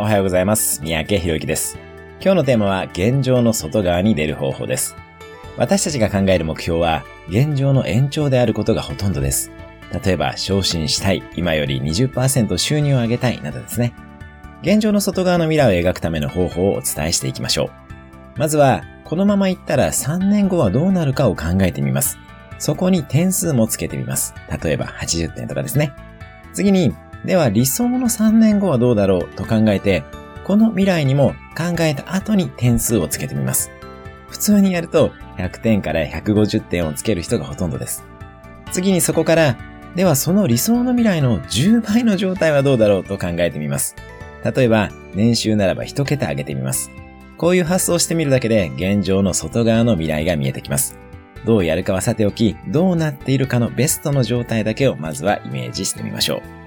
おはようございます。三宅博之です。今日のテーマは、現状の外側に出る方法です。私たちが考える目標は、現状の延長であることがほとんどです。例えば、昇進したい、今より20%収入を上げたい、などですね。現状の外側の未来を描くための方法をお伝えしていきましょう。まずは、このまま行ったら3年後はどうなるかを考えてみます。そこに点数もつけてみます。例えば80点とかですね。次に、では理想の3年後はどうだろうと考えて、この未来にも考えた後に点数をつけてみます。普通にやると100点から150点をつける人がほとんどです。次にそこから、ではその理想の未来の10倍の状態はどうだろうと考えてみます。例えば、年収ならば1桁上げてみます。こういう発想をしてみるだけで現状の外側の未来が見えてきます。どうやるかはさておき、どうなっているかのベストの状態だけをまずはイメージしてみましょう。